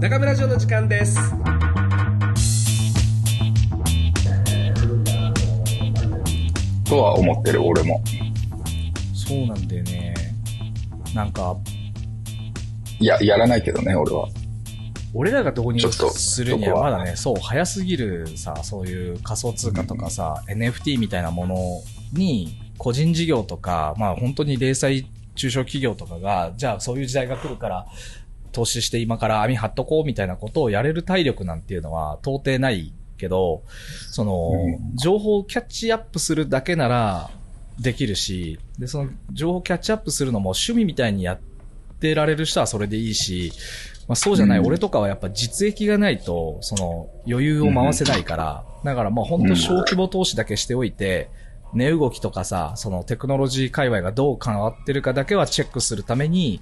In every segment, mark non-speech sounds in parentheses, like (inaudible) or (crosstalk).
中村城の時間ですとは思ってる、俺も。そうなんだよね。なんか、いや、やらないけどね、俺は。俺らが導入するにはまだね、そう、早すぎるさ、そういう仮想通貨とかさ、NFT みたいなものに、個人事業とか、まあ本当に零細中小企業とかが、じゃあそういう時代が来るから、投資して今から網張っとこうみたいなことをやれる体力なんていうのは到底ないけど、その、うん。情報をキャッチアップするだけならできるし、で、その情報をキャッチアップするのも趣味みたいにやってられる人はそれでいいし、まあそうじゃない、うん。俺とかはやっぱ実益がないと、その余裕を回せないから、だからまあ本当小規模投資だけしておいて、値動きとかさ、そのテクノロジー界隈がどう変わってるかだけはチェックするために、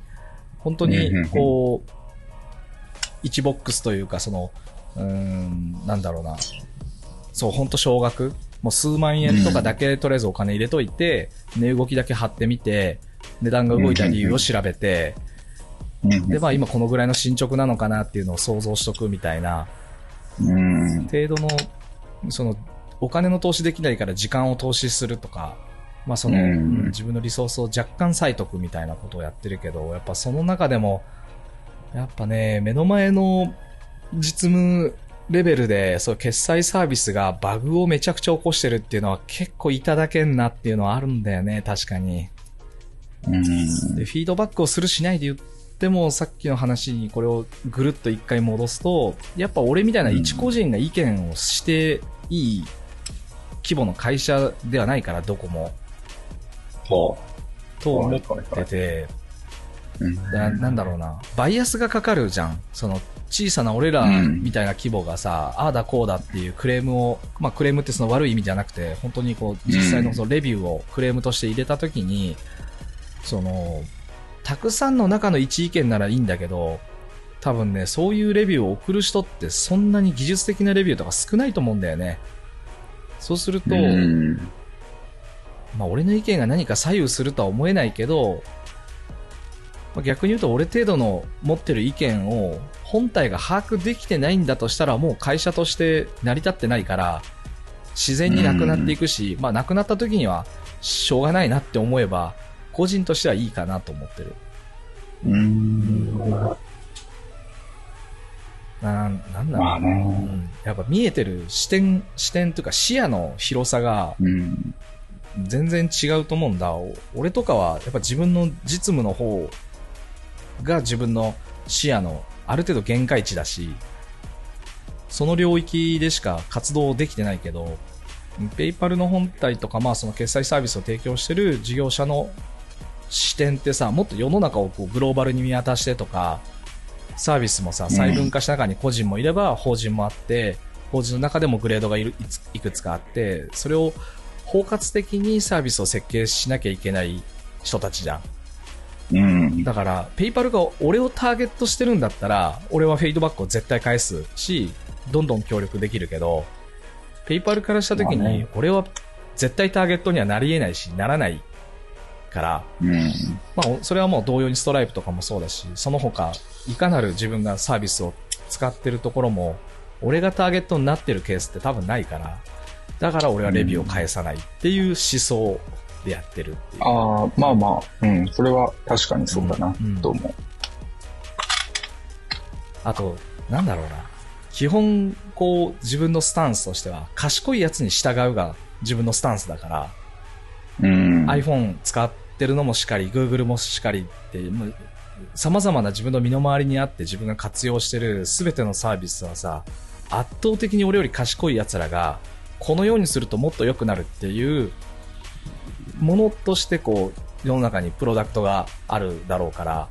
本当にうんうんうん、こう、1ボックスというか、その、うーん、なんだろうな。そう、本当少額。もう数万円とかだけとりあえずお金入れといて、値動きだけ貼ってみて、値段が動いた理由を調べて、うん。で、まあ今このぐらいの進捗なのかなっていうのを想像しとくみたいな、うん。程度の、その、お金の投資できないから時間を投資するとか、まあその、うんうん自分のリソースを若干割いとくみたいなことをやってるけど、やっぱその中でも、やっぱね、目の前の実務レベルで、そう、決済サービスがバグをめちゃくちゃ起こしてるっていうのは結構いただけんなっていうのはあるんだよね、確かに。うん。で、フィードバックをするしないで言っても、さっきの話にこれをぐるっと一回戻すと、やっぱ俺みたいな一個人が意見をしていい規模の会社ではないから、どこも。そと思ってて、う。うんななんだろうな、バイアスがかかるじゃん。その、小さな俺らうんみたいな規模がさ、ああだこうだっていうクレームを、まあクレームってその悪い意味じゃなくて、本当にこう、実際のそのレビューをクレームとして入れたときに、その、たくさんの中の一意見ならいいんだけど、多分ね、そういうレビューを送る人ってそんなに技術的なレビューとか少ないと思うんだよね。そうすると、うん。まあ俺の意見が何か左右するとは思えないけど、まあ逆に言うと俺程度の持ってる意見を本体が把握できてないんだとしたらもう会社として成り立ってないから、自然になくなっていくし、まあなくなった時にはしょうがないなって思えば、個人としてはいいかなと思ってる。うん。なん、なん？だろう、まあね。うんやっぱ見えてる視点、視点というか視野の広さがうん。全然違うと思うんだ。お俺とかは、やっぱ自分の実務の方が自分の視野のある程度限界値だし、その領域でしか活動できてないけど、ペイパルの本体とか、まあその決済サービスを提供してる事業者の視点ってさ、もっと世の中をこうグローバルに見渡してとか、サービスもさ、細分化した中に個人もいれば法人もあって、法人の中でもグレードがいくつかあって、それを包括的にサービスを設計しなきゃいけない人たちじゃん。うん。だから、ペイパルが俺をターゲットしてるんだったら、俺はフェイドバックを絶対返すし、どんどん協力できるけど、ペイパルからした時に俺は絶対ターゲットにはなり得ないし、ならないから、うん。まあ、それはもう同様にストライプとかもそうだし、その他、いかなる自分がサービスを使ってるところも、俺がターゲットになってるケースって多分ないから、だから俺はレビューを返さないっていう思想でやってるっていう。ああ、まあまあ、うん。それは確かにそうだなうん、と思う。あと、なんだろうな。基本、こう、自分のスタンスとしては、賢いやつに従うが自分のスタンスだから、うん。iPhone 使ってるのもしかり、Google もしかりって、もう様々な自分の身の回りにあって自分が活用してる全てのサービスはさ、圧倒的に俺より賢い奴らが、このようにするともっと良くなるっていう、ものとしてこう、世の中にプロダクトがあるだろうから、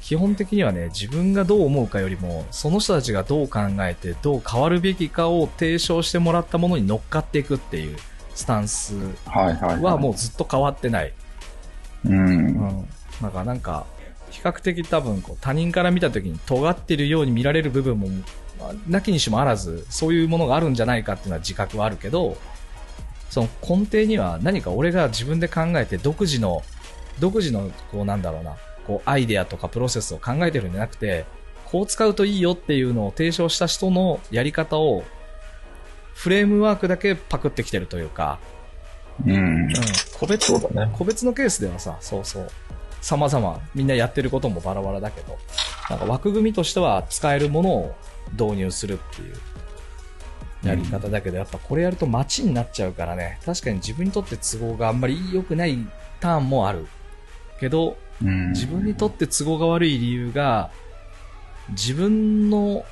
基本的にはね、自分がどう思うかよりも、その人たちがどう考えて、どう変わるべきかを提唱してもらったものに乗っかっていくっていうスタンスはもうずっと変わってない。う。うんん。なんか、なんか、比較的多分こう他人から見た時に尖ってるように見られる部分も、まあなきにしもあらず、そういうものがあるんじゃないかっていうのは自覚はあるけど、その根底には何か俺が自分で考えて独自の、独自の、こうなんだろうな、こうアイデアとかプロセスを考えてるんじゃなくて、こう使うといいよっていうのを提唱した人のやり方を、フレームワークだけパクってきてるというか、うん。うん、個別そうだね。個別のケースではさ、そうそう、様々、みんなやってることもバラバラだけど、なんか枠組みとしては使えるものを導入するっていうやり方だけど、やっぱこれやると待ちになっちゃうからね、確かに自分にとって都合があんまり良くないターンもある。けど、うん。自分にとって都合が悪い理由が、自分の、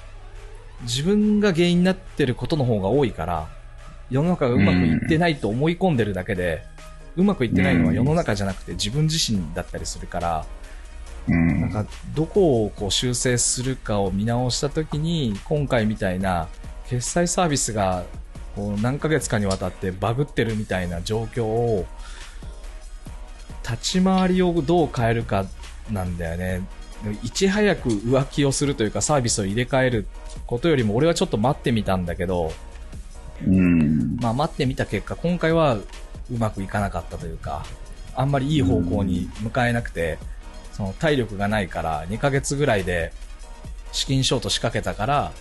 自分が原因になってることの方が多いから、世の中がうまくいってないと思い込んでるだけで、うまくいってないのは世の中じゃなくて自分自身だったりするから、うん。なんかどこをこう修正するかを見直したときに、今回みたいな決済サービスがこう何ヶ月かにわたってバグってるみたいな状況を、立ち回りをどう変えるかなんだよね。いち早く浮気をするというかサービスを入れ替えることよりも俺はちょっと待ってみたんだけど、うん。まあ待ってみた結果、今回はうまくいかなかったというか、あんまりいい方向に向かえなくて、その体力がないから2ヶ月ぐらいで資金ショート仕掛けたから、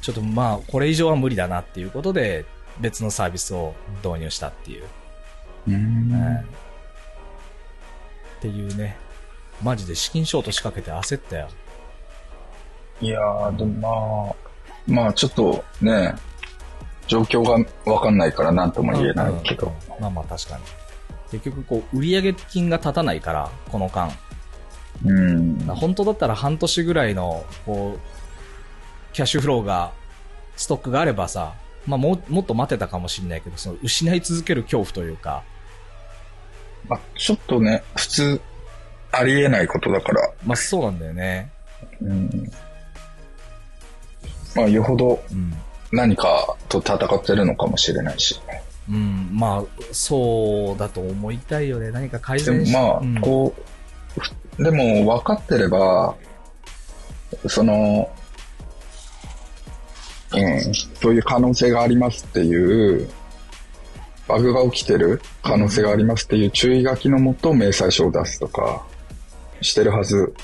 ちょっとまあこれ以上は無理だなっていうことで別のサービスを導入したっていう。うんうんっていうね。マジで資金ショート仕掛けて焦ったよ。いやー、でもまあ、まあちょっとね、状況がわかんないから何とも言えないけど。うんまあまあ確かに。結局こう売上金が立たないから、この間。うん。本当だったら半年ぐらいの、こう、キャッシュフローが、ストックがあればさ、まあも、もっと待てたかもしれないけど、その失い続ける恐怖というか、まあ、ちょっとね、普通、ありえないことだから、まあそうなんだよね。うん。まあ、よほどうん。何かと戦ってるのかもしれないし。うん、まあ、そうだと思いたいよね。何か改で善しもまあ、うんこう、ふでも分かってれば、その、うん、そういう可能性がありますっていう、バグが起きてる可能性がありますっていう注意書きのもと明細書を出すとかしてるはず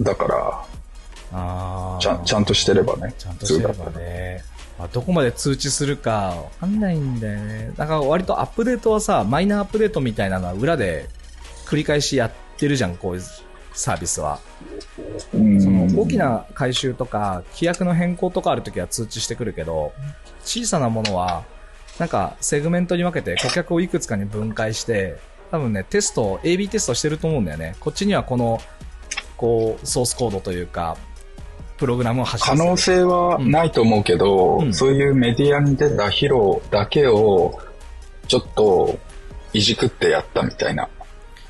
だから、あーちゃんちゃんとしてればね。ちゃんとしてればね。まあ、どこまで通知するかわかんないんだよね。だから割とアップデートはさ、マイナーアップデートみたいなのは裏で繰り返しやってるじゃん、こういうサービスは。うんその大きな回収とか規約の変更とかあるときは通知してくるけど、小さなものは、なんかセグメントに分けて顧客をいくつかに分解して、多分ね、テスト、AB テストしてると思うんだよね。こっちにはこの、こう、ソースコードというか、プログラムを発信する。可能性はないと思うけど、うんそういうメディアに出たヒロだけを、ちょっと、いじくってやったみたいな。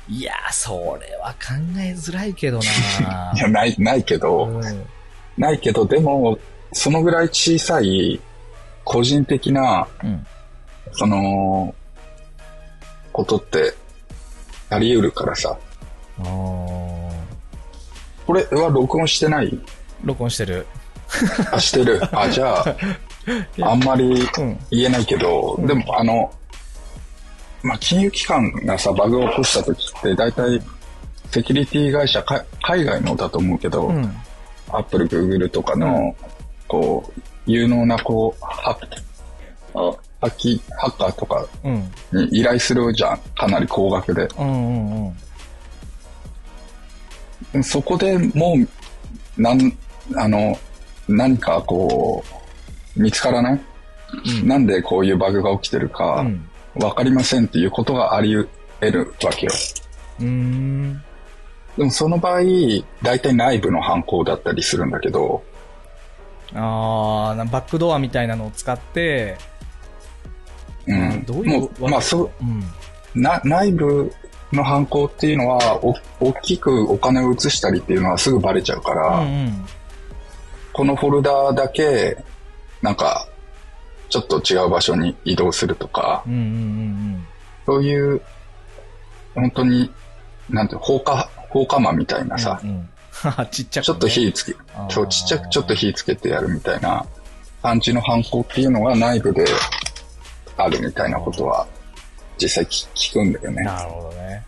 いやー、それは考えづらいけどな (laughs) いや、ない、ないけど、うんないけど、でも、そのぐらい小さい、個人的な、うん。その、ことって、あり得るからさ。これは録音してない？録音してる。あ、してる。あ、じゃあ、(laughs) あんまりうん。言えないけど、でも、あの、まあ、金融機関がさ、バグを起こした時って、大体、セキュリティ会社、か海外のだと思うけど、うん。アップル、グーグルとかの、こう、有能な、こう、ハッ、ハッキー、ハッカーとかうん。に依頼するじゃん。かなり高額で。うんうんうん。そこでもう、なん、あの、何かこう、見つからない、うんなんでこういうバグが起きてるか、うん。わかりませんっていうことがあり得るわけよ。うーん。でもその場合、大体内部の犯行だったりするんだけど、あーなバックドアみたいなのを使って、うん。どういうもう、まあ、そう、うん。な、内部の犯行っていうのは、お、大きくお金を移したりっていうのはすぐバレちゃうかうら、んうん。このフォルダだけ、なんか、ちょっと違う場所に移動するとか、うんうんうんそういう、本当に、なんて放火、放火魔みたいなうん。さ、うんうん、(laughs) ちっちゃく、ね。ちょっと火つけ、あーそう、ちっちゃくちょっと火つけてやるみたいな感じの犯行っていうのが内部であるみたいなことは実際聞聞くんだよね。なるほどね。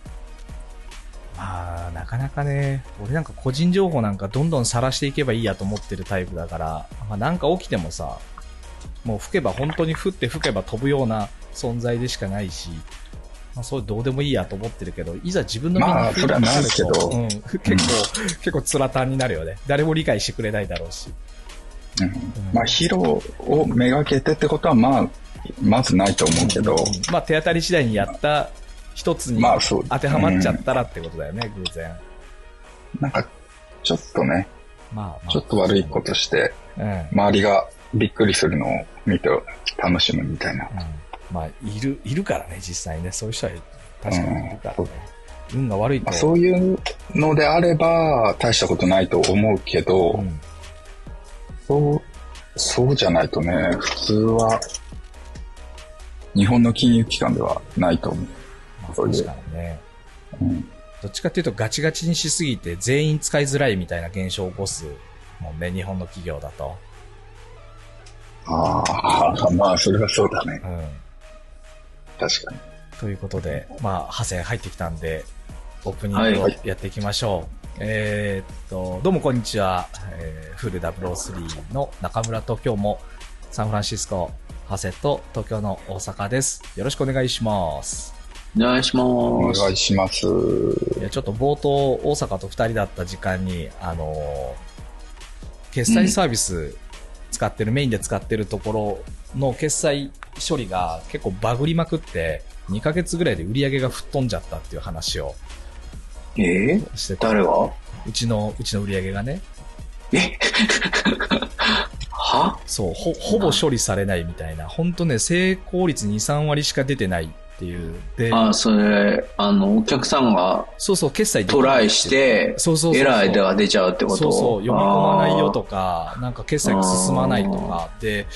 まあ、なかなかね、俺なんか個人情報なんかどんどん晒していけばいいやと思ってるタイプだから、まあ、なんか起きてもさ、もう吹けば本当に降って吹けば飛ぶような存在でしかないし、まあ、それどうでもいいやと思ってるけど、いざ自分の身にまあそれはないけどうん、結構、結構つらたんになるよね。誰も理解してくれないだろうし。うんまあ、ヒーローをめがけてってことは、まあ、まずないと思うけど、うんまあ手当たり次第にやった一つに当てはまっちゃったらってことだよね、偶然。なんか、ちょっとね、まあまあ。ちょっと悪いことして、うん。周りがびっくりするのを見て楽しむみたいな。うんまあ、いる、いるからね、実際ね。そういう人は確かにいるからね。運が悪いと。まあ、そういうのであれば、大したことないと思うけど、うんそう、そうじゃないとね、普通は、日本の金融機関ではないと思う。まあそういう確かにね。うん、どっちかっていうとガチガチにしすぎて全員使いづらいみたいな現象を起こすもんね、日本の企業だと。ああ、まあ、それはそうだね。うん。確かに。ということで、まあ、派生入ってきたんで、オープニングをはいやっていきましょう。えーっと、どうもこんにちは。えーフル003の中村と今日もサンフランシスコ、長谷と東京の大阪です。よろしくお願いします。お願いしおます。願いします。いや、ちょっと冒頭、大阪と二人だった時間に、あのー決済サービス使ってる、メインで使ってるところの決済処理が結構バグりまくって、2ヶ月ぐらいで売り上げが吹っ飛んじゃったっていう話をえー、してた。誰が？うちの、うちの売り上げがね。(laughs) は？そう、ほ、ほぼ処理されないみたいな。本当ね、成功率2、3割しか出てないっていう。で、あ、それ、あの、お客さんがそうそう、決済トライして、そうそうエラーが出ちゃうってこと？そうそう、読み込まないよとか。か、なんか決済が進まないとか、で、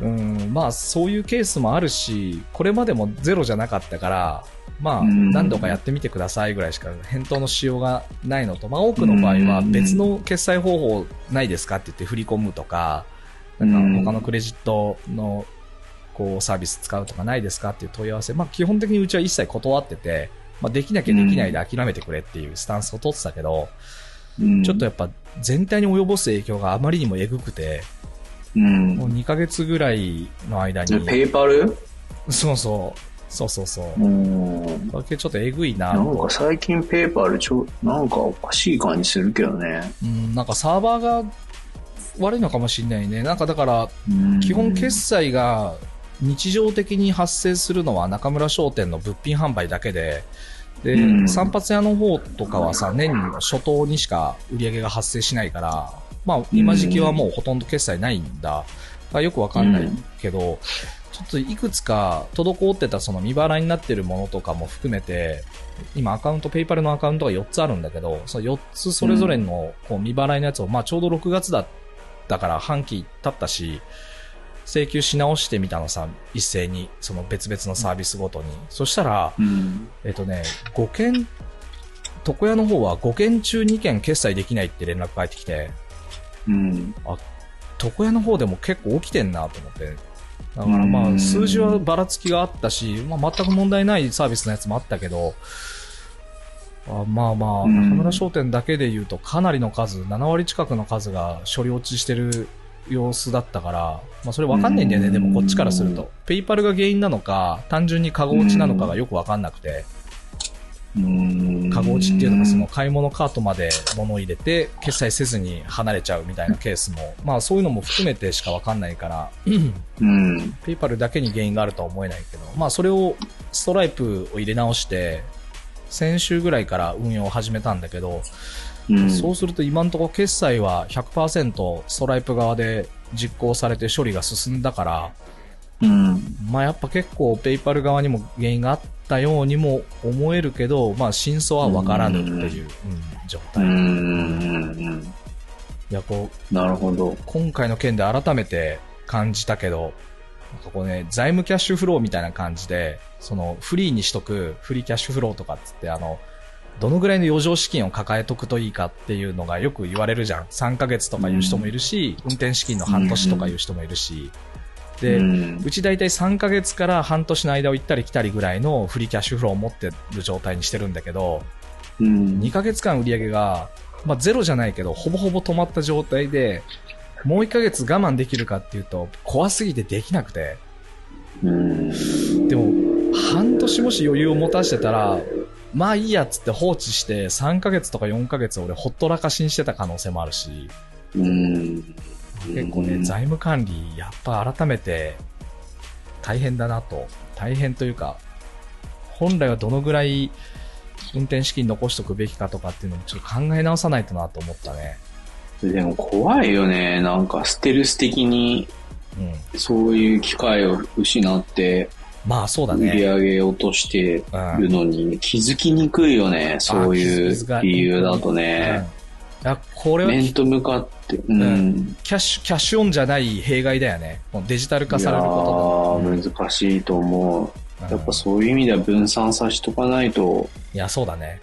うん、まあそういうケースもあるし、これまでもゼロじゃなかったから、まあうん。何度かやってみてくださいぐらいしか返答のしようがないのと、まあ多くの場合はうん別の決済方法ないですかって言って振り込むとか、なんか他のクレジットのこうサービス使うとかないですかっていう問い合わせ、まあ基本的にうちは一切断ってて、まあできなきゃできないで諦めてくれっていうスタンスを取ってたけど、うんちょっとやっぱ全体に及ぼす影響があまりにもえぐくて、うんもう。2ヶ月ぐらいの間に、ペイパル？そうそう、そうそうそう。うん。それちょっとえぐいななんとか最近ペイパルちょ、なんかおかしい感じするけどね。うん、なんかサーバーが悪いのかもしれないね。なんかだから、うん基本決済が日常的に発生するのは中村商店の物品販売だけで、で、うん散髪屋の方とかはさ、年の初頭にしか売り上げが発生しないから、まあ、今時期はもうほとんど決済ないんだ。だからよくわかんないけど、ちょっといくつか滞ってたその未払いになってるものとかも含めて、今アカウント、ペイパルのアカウントが4つあるんだけど、その4つそれぞれのこう未払いのやつを、まあちょうど6月だったから半期経ったし、請求し直してみたのさ、一斉に、その別々のサービスごとに。そしたら、うん。えっとね、5件、床屋の方は5件中2件決済できないって連絡返ってきて、うん。床屋の方でも結構起きてんなと思って。だからまあ、うん数字はばらつきがあったし、まあ全く問題ないサービスのやつもあったけど、あまあまあ、うん中村商店だけで言うとかなりの数、7割近くの数が処理落ちしてる様子だったから、まあそれわかんないんだよね、うんでもこっちからすると。ペイパルが原因なのか、単純にカゴ落ちなのかがよくわかんなくて、うん。カゴ落ちっていうのがその買い物カートまで物を入れて決済せずに離れちゃうみたいなケースも、まあそういうのも含めてしかわかんないから、うん。ペイパルだけに原因があるとは思えないけど、まあそれをストライプを入れ直して、先週ぐらいから運用を始めたんだけど、うん。そうすると今のところ決済は100%ストライプ側で実行されて処理が進んだから、うん。まあやっぱ結構ペイパル側にも原因があったようにも思えるけど、まあ真相はわからぬっていう、うん状う態。ん。いや、こう、なるほど。今回の件で改めて感じたけど、なんかこうね、財務キャッシュフローみたいな感じで、そのフリーにしとくフリーキャッシュフローとかっつって、あの、どのぐらいの余剰資金を抱えとくといいかっていうのがよく言われるじゃん。3ヶ月とかいう人もいるし、運転資金の半年とかいう人もいるし。で、うち大体3ヶ月から半年の間を行ったり来たりぐらいのフリーキャッシュフローを持ってる状態にしてるんだけど、うん。2ヶ月間売り上げが、まあゼロじゃないけど、ほぼほぼ止まった状態で、もう1ヶ月我慢できるかっていうと、怖すぎてできなくて。うん。でも、半年もし余裕を持たしてたら、まあいいやっつって放置して、3ヶ月とか4ヶ月俺ほったらかしにしてた可能性もあるし、うん。結構ね、うん財務管理、やっぱ改めて大変だなと。大変というか、本来はどのぐらい運転資金残しとくべきかとかっていうのもちょっと考え直さないとなと思ったね。でも怖いよね。なんかステルス的にうん。そういう機会を失ってまあそうだ売りね。上げ落としてうん。るのに気づきにくいよね。そういう理由だとうんね。いや、これは面と向かって、うん。キャッシュ、キャッシュオンじゃない弊害だよね。デジタル化されることだ。ー難しいと思う。うんやっぱそういう意味では分散させとかないと、いや、そうだね。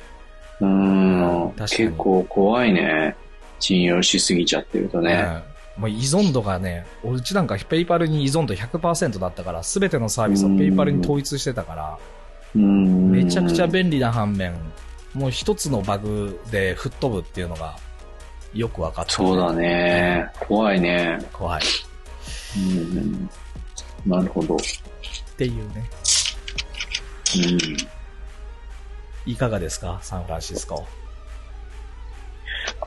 うん、結構怖いね。信用しすぎちゃってるとね。うん。もう依存度がね、うちなんかペイパルに依存度100%だったから、すべてのサービスをペイパルに統一してたから、うん。めちゃくちゃ便利な反面、もう一つのバグで吹っ飛ぶっていうのがよく分かった、そうだね。怖いね。怖い。うん。なるほど。っていうね。うん。いかがですか？サンフランシスコ。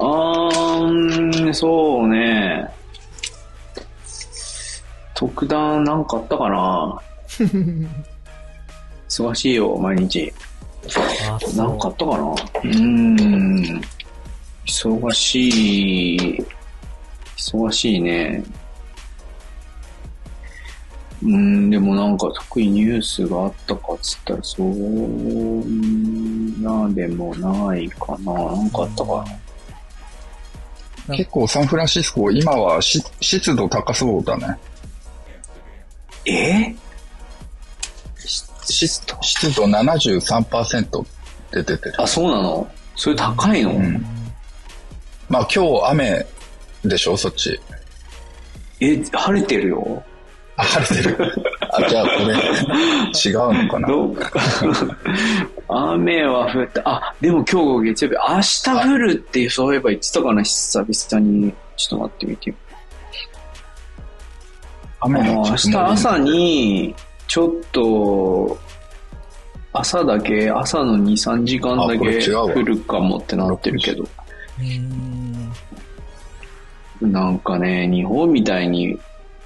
あーん、そうね。特段なんかあったかな (laughs) 忙しいよ、毎日。なんかあったかなうーん。忙しい。忙しいね。うーん、でもなんか特にニュースがあったかっつったら、そんなでもないかな。なんかあったかな。結構サンフランシスコ、今はし湿度高そうだね。え？湿湿度73%って出てる。あ、そうなの？それ高いの、うんまあ今日雨でしょ、そっち。え、晴れてるよ。あ、晴れてる。あ、じゃあこれ、違うのかな？どう？か。雨は降った。あ、でも今日月曜日、明日降るってそういえば言ってたかな、久々に。ちょっと待ってみてよ。雨の明日朝に、ちょっと、朝だけ、朝の2、3時間だけ降るかもってなってるけど。なんかね、日本みたいに、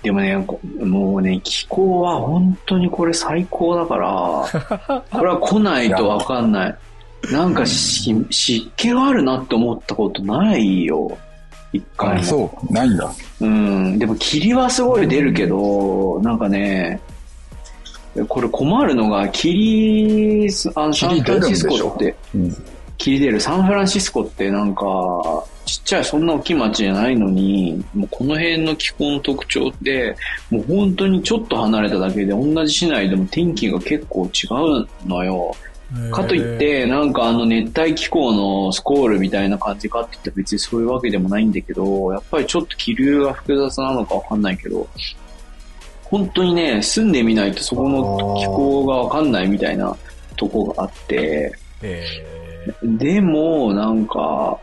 でもね、こもうね、気候は本当にこれ最高だから、(laughs) これは来ないとわかんない。なんかし湿気があるなって思ったことないよ。一回。そう、ないんだ。うん。でも霧はすごい出るけど、なんかね、これ困るのが、霧、あの、サン霧フランシスコって、うん。霧出る。サンフランシスコってなんか、ちっちゃいそんな大きい町じゃないのに、もうこの辺の気候の特徴って、もう本当にちょっと離れただけで同じ市内でも天気が結構違うのよ。かといって、なんかあの熱帯気候のスコールみたいな感じかって言ったら別にそういうわけでもないんだけど、やっぱりちょっと気流が複雑なのかわかんないけど、本当にね、住んでみないとそこの気候がわかんないみたいなとこがあって、え (laughs) でも、なんか、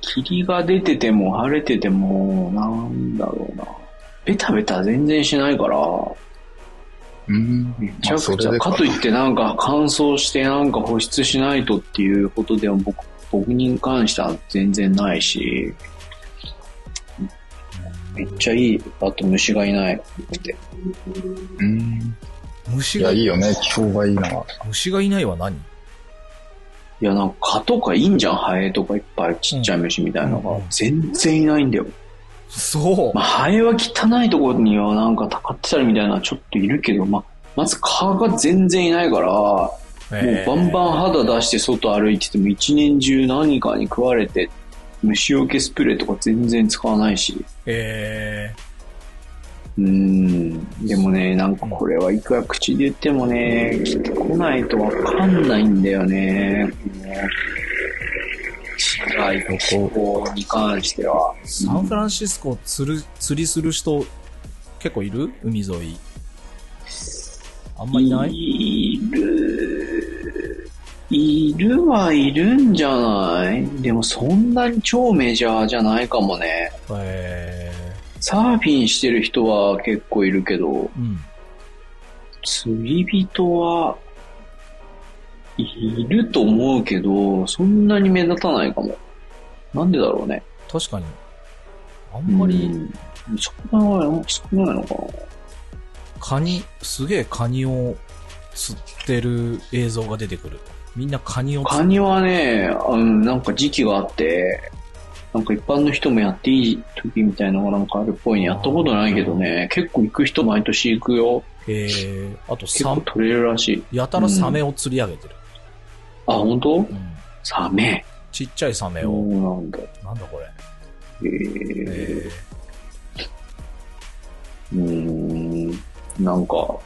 霧が出てても晴れてても、なんだろうな。ベタベタ全然しないから、うん。めちゃくちゃ、かといってなんか乾燥してなんか保湿しないとっていうことでは僕、僕に関しては全然ないし、めっちゃいい。あと虫がいない。ってうん。ー、虫がいや、いいよね、気候がいいのは。虫がいないは何？いや、なんか蚊とかいいんじゃん、ハエとかいっぱいちっちゃい虫みたいなのが。うん全然いないんだよ。そう。まあ、ハエは汚いところにはなんかたかってたりみたいなちょっといるけど、まあ、まず蚊が全然いないから、もうバンバン肌出して外歩いてても一年中何かに食われて、虫除けスプレーとか全然使わないし。えうーん。でもね、なんかこれはいくら口で言ってもね、来てこないとわかんないんだよね。この違い、気候に関しては。ー、サンフランシスコ釣る、釣りする人結構いる？海沿い。あんまいない？いる。いるはいるんじゃない？でもそんなに超メジャーじゃないかもね。へサーフィンしてる人は結構いるけど、ーうん。釣り人はいると思うけど、そんなに目立たないかも。なんでだろうね。確かに。あんまり、うん、少ない、少ないのかな。カニ、すげえカニを釣ってる映像が出てくる。みんなカニを釣カニはね、うん、なんか時期があって、なんか一般の人もやっていい時みたいなのがなんかあるっぽいね。やったことないけどね、結構行く人毎年行くよ。へえ。あと、結構サ取れるらしい。やたらサメを釣り上げてる。あ、本当？うん。サメ。ちっちゃいサメそうを。なんだ。なんだこれ。えー、えうーん、なんか、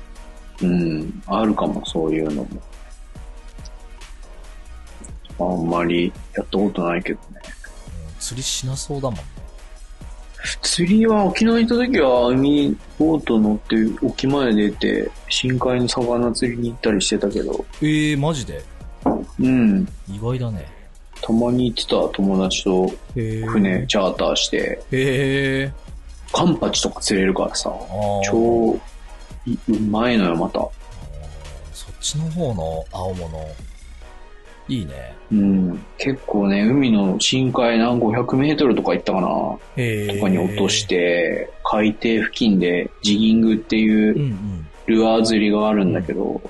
うん、あるかも、そういうのも。あんまりやったことないけどね。ー釣りしなそうだもんね。釣りは沖縄に行った時は海ボート乗って沖まで出て深海の魚釣りに行ったりしてたけど、ええー、マジで？うん、意外だね。たまに行ってた友達と。船チャーターして、へえ。カンパチとか釣れるからさ、超いうまいのよ、また。そっちの方の青物、いいね。うん、結構ね、海の深海何500メートルとか行ったかな、へえ。とかに落とし。て、海底付近でジギングっていううんうん。ルアー釣りがあるんだけど、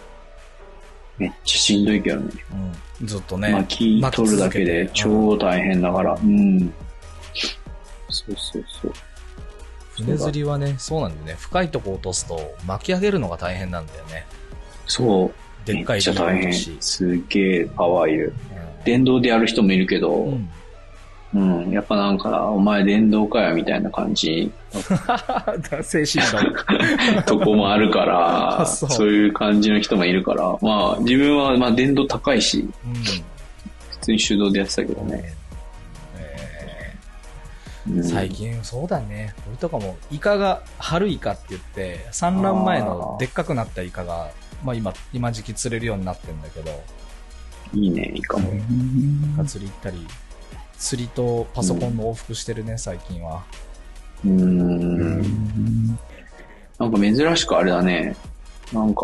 めっちゃしんどいけどね。うん、ずっとね。巻き取るだけで超大変だから。うん。そうそうそう。船釣りはね、そうなんだよね。深いとこ落とすと巻き上げるのが大変なんだよね。そう。でっかいめっちゃ大変。すっげえパワーいる。電動でやる人もいるけど、ううん、ん。やっぱなんか、お前電動かよみたいな感じ (laughs) 精神論。とこもあるかあら、そ (laughs) そうういう感じの人もいるから、まあ自分はまあ電動高いし、うん。普通に手動でやってたけどね。えうんー最近そうだね。俺とかもイカが、春イカって言って、産卵前のでっかくなったイカが、まあ今、今時期釣れるようになってんだけど、いいね、いいかも。イカ釣り行ったり、釣りとパソコンの往復してるね、最近は。うーん。なんか珍しくあれだね。なんか、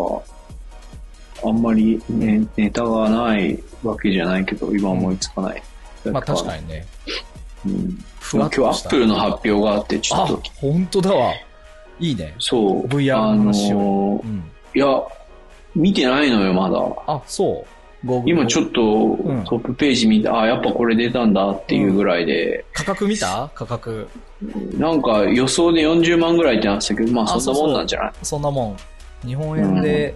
あんまりネネタがないわけじゃないけど、今思いつかない。まあ確かにね。に。うん。ふわっと今日アップルの発表があって、ちょあっと、、本当だわ。いいね。そう。VR のあの話をーうん。いや、見てないのよ、まだ。あ、そう。今ちょっとんトップページ見て、あ、やっぱこれ出たんだっていうぐらいで、価格見た？価格。なんか予想で40万ぐらいってなってたけど、まああそんなもんなんじゃない？そんなもん。日本円で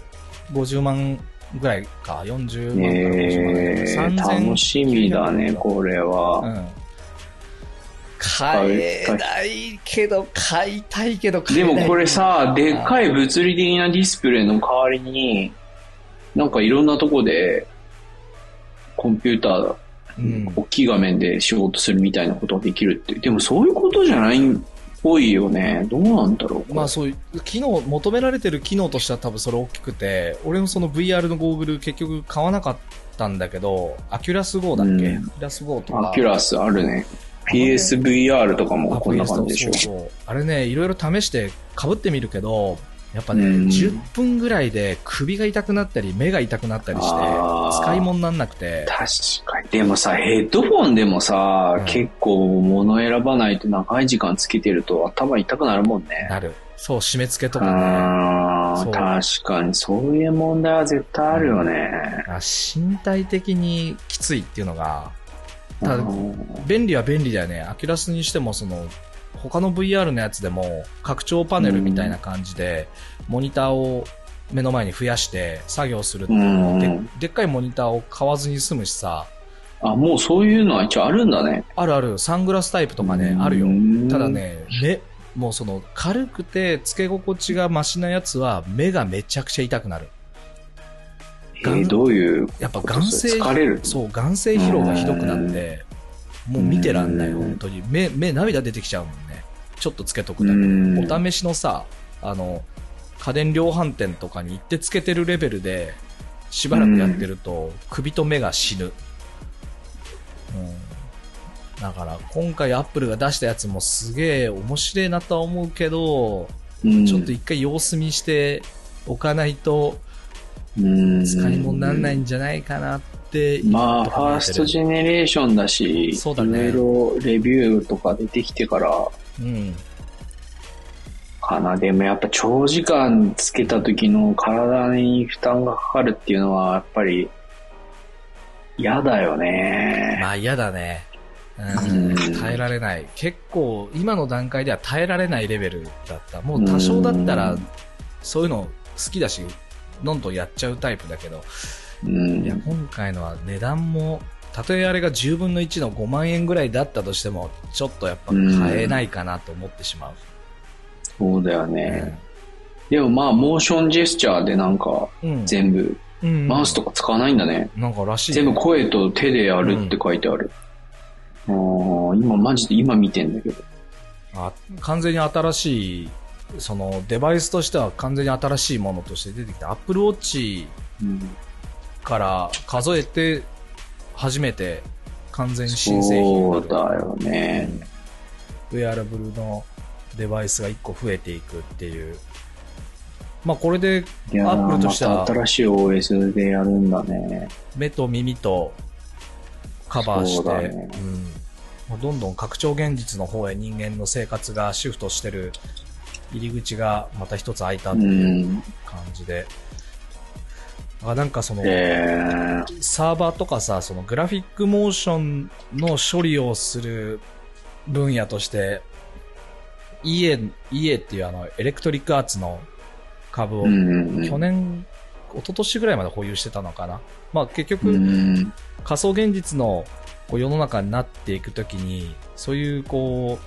50万ぐらいか。40万から50万ぐらい。えー、3000楽しみだね、これは。うん。買えないけど、買いたいけど、買えない。でもこれさ、でっかい物理的なディスプレイの代わりに、なんかいろんなとこで、コンピューター、うん。大きい画面で仕事するみたいなことができるって。でもそういうことじゃないっぽいよね。どうなんだろう。まあそういう、機能、求められてる機能としては多分それ大きくて、俺もその VR のゴーグル結局買わなかったんだけど、オキュラス GO だっけ、うんアキュラス GO とか。オキュラスあるね。PSVR とかもこんな感じでしょそう。そうあれね、いろいろ試して被ってみるけど、やっぱね、うん10分ぐらいで首が痛くなったり、目が痛くなったりして使い物になんなくて、確かに。でもさ、ヘッドフォンでもさ、うん結構物選ばないと長い時間つけてると頭痛くなるもんね。なる。そう、締め付けとかね。確かに、そういう問題は絶対あるよね。あ身体的にきついっていうのが、便利は便利だよね。アキュラスにしても、その、他の VR のやつでも、拡張パネルみたいな感じで、モニターを目の前に増やして作業するっていうのでうんでっかいモニターを買わずに済むしさ、あ、もうそういうのは一応あるんだね。あるある、サングラスタイプとかね、あるよう。んただ。ね、目、もうその、軽くて、付け心地がマシなやつは、目がめちゃくちゃ痛くなる。えーどういうやっぱ眼性、疲れるそう、眼性疲労がひどくなって、もう見てらんない、うん本当に。目、目、涙出てきちゃうもんね。ちょっとつけとくだけで。うんお試しのさ、あの、家電量販店とかに行ってつけてるレベルで、しばらくやってると、首と目が死ぬ。うん。だから、今回アップルが出したやつもすげえ面白いなとは思うけど、うんちょっと一回様子見しておかないと、うん使い物にならないんじゃないかなって、まあ、フ今ァーストジェネレーションだし、そうだねいろいろレビューとか出てきてからうん。かな。でもやっぱ長時間つけた時の体に負担がかかるっていうのは、やっぱり嫌だよね。まあ嫌だね。うんうん耐えられない。結構、今の段階では耐えられないレベルだった。もう多少だったらうん、そういうの好きだし、どんどんやっちゃうタイプだけど、うんいや、今回のは値段も、たとえあれが10分の1の5万円ぐらいだったとしても、ちょっとやっぱ買えないかなと思ってしまう。そうだよね。でもまあ、モーションジェスチャーでなんか、うん。全部、うんマウスとか使わないんだね。なんからしいね。全部声と手でやるって書いてある。あー今マジで今見てんだけど。あ完全に新しい、そのデバイスとしては完全に新しいものとして出てきた Apple Watch うんから数えて初めて完全に新製品になるそうだよね。ウェアラブルのデバイスが1個増えていくっていう。まあこれでいやー Apple としては新しい OS でやるんだね。目と耳とカバーして、そうだねうんどんどん拡張現実の方へ人間の生活がシフトしてる入り口がまた一つ開いたってう。いうん感じで。あなんかその、えサーバーとかさ、そのグラフィックモーションの処理をする分野として、EA、EA っていうあの、エレクトリックアーツの株を。去年、一昨年ぐらいまで保有してたのかな。まあ結う局、ん。仮想現実のこう世の中になっていくときに、そういうこ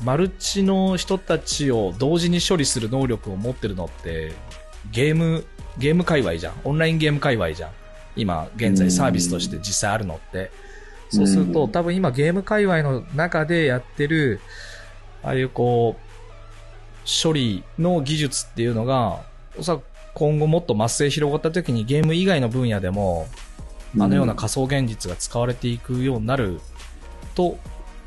う、マルチの人たちを同時に処理する能力を持ってるのって、ゲーム、ゲーム界隈じゃん。オンラインゲーム界隈じゃん。今、現在サービスとして実際あるのって。そうすると、うん多分今ゲーム界隈の中でやってる、ああいうこう、処理の技術っていうのが、おそらく今後もっと末世広がった時にゲーム以外の分野でも、あのような仮想現実が使われていくようになると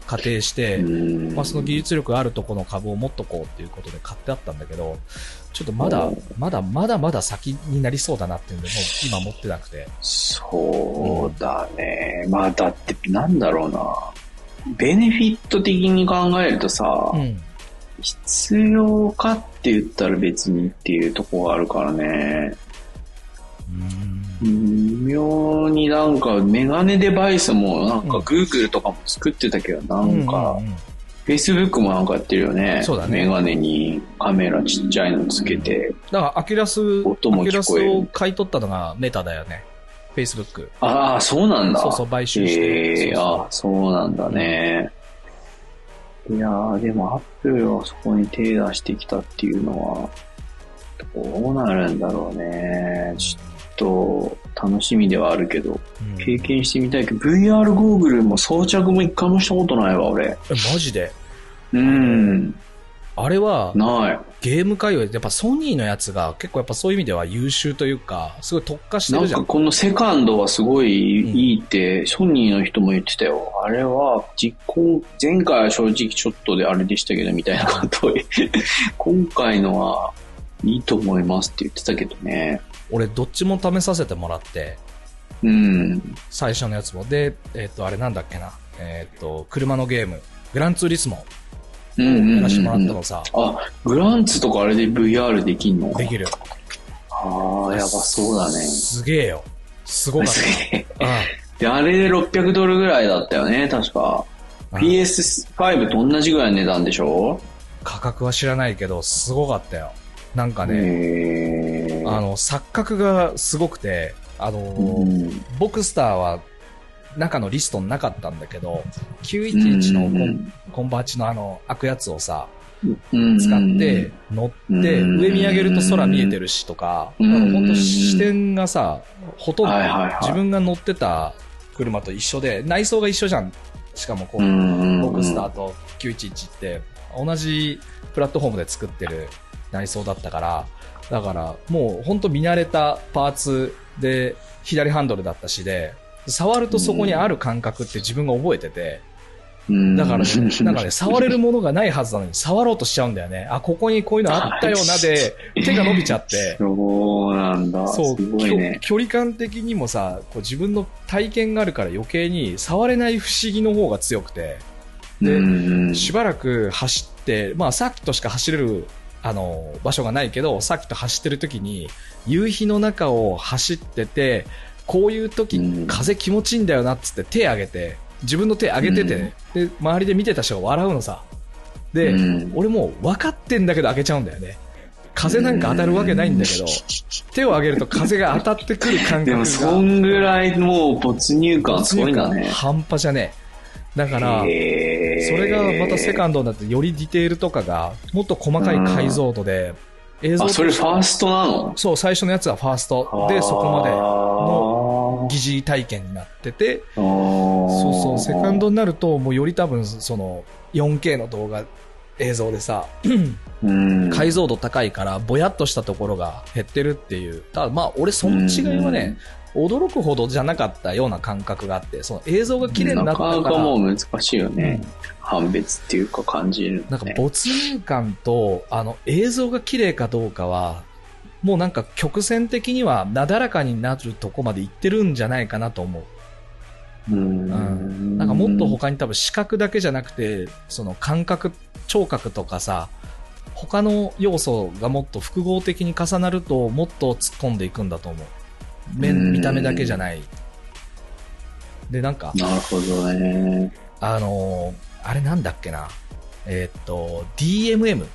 仮定して、うんまあ、その技術力があるとこの株を持っとこうっていうことで買ってあったんだけど、ちょっとまだお、まだ、まだまだ先になりそうだなっていうんで、もう今持ってなくて。そうだね。まあだって、なんだろうな。ベネフィット的に考えるとさ、うん。必要かって言ったら別にっていうところがあるからね。微妙になんかメガネデバイスもなんかうん Google とかも作ってたけど、なうんんかうんうん Facebook もなんかやってるよね。そうだねメガネにカメラちっちゃいのつけて。だから、オキュラス、音もオキュラスを買い取ったのがメタだよね。Facebook。ああ、そうなんだ。そうそう、買収して。ええそうそうあそうなんだね。いやー、でもアップルはそこに手出してきたっていうのは、どうなるんだろうね。ちょっと楽しみではあるけど、うん経験してみたいけど、VR ゴーグルも装着も一回もしたことないわ、俺。え、マジで？うん、あれは、ない。ゲーム界隈で、やっぱソニーのやつが結構やっぱそういう意味では優秀というか、すごい特化してなんるじゃん。かこのセカンドはすごいうんいいって、ソニーの人も言ってたよ。あれは実行、前回は正直ちょっとであれでしたけどみたいなことを (laughs) 今回のはいいと思いますって言ってたけどね。俺どっちも試させてもらって、うん。最初のやつも。で、えっ、と、あれなんだっけな。えっ、と、車のゲーム、グランツーリスモうんうんうんやらせてもらったのさ、あ、グランツとかあれで VR できんの？できる。ああ、やばそうだね。すげえよ。すごかっすげえ。た。うんで、あれで600ドルぐらいだったよね、確か。うん PS5 と同じぐらいの値段でしょ？価格は知らないけど、すごかったよ。なんかね、あの、錯覚がすごくて、あのーうん。ボクスターは中のリストになかったんだけど、911のコン,、コンバーチのあの、開くやつをさ、使って乗って、うん上見上げると空見えてるしとか、うん本当視点がさ、ほとんど自分が乗ってた車と一緒で、内装が一緒じゃん。しかもこう、うんボクスターと911って同じプラットフォームで作ってる内装だったから、だからもう本当見慣れたパーツで、左ハンドルだったしで、触るとそこにある感覚って自分が覚えてて、うんだからね、なんかね、触れるものがないはずなのに触ろうとしちゃうんだよね。あ、ここにこういうのあったよなで、手が伸びちゃって。そうなんだ。そう、ね。距距離感的にもさ、こう自分の体験があるから余計に触れない不思議の方が強くて、でうんしばらく走って、まあさっきとしか走れる、あの、場所がないけど、さっきと走ってる時に、夕日の中を走ってて、こういう時、うん風気持ちいいんだよなっつって手上げて、自分の手上げてて、で、周りで見てた人が笑うのさ。で、うん俺もう分かってんだけど開けちゃうんだよね。風なんか当たるわけないんだけど、手を上げると風が当たってくる感覚が。でも、そんぐらいもう没入感すごいんだね。半端じゃねえ。だから、それがまたセカンドになってよりディテールとかがもっと細かい解像度で、映像それファーストなの？そう、最初のやつはファースト。で、そこまでの疑似体験になってて、そうそう、セカンドになると、もうより多分、その、4K の動画、映像でさ、うん。解像度高いから、ぼやっとしたところが減ってるっていう。ただまあ、俺その違いはね、驚くほどじゃなかったような感覚があって、その映像が綺麗にななったか、からなかもう難しいよね。判別っていうか感じる、ね。なんか没入感と、あの、映像が綺麗かどうかは、もうなんか曲線的にはなだらかになるとこまで行ってるんじゃないかなと思う。ううんん。なんかもっと他に多分視覚だけじゃなくて、その感覚、聴覚とかさ、他の要素がもっと複合的に重なると、もっと突っ込んでいくんだと思う。うん面見た目だけじゃない。で、なんか、なるほどね。あのーあれなんだっけな。えーっと、DMM。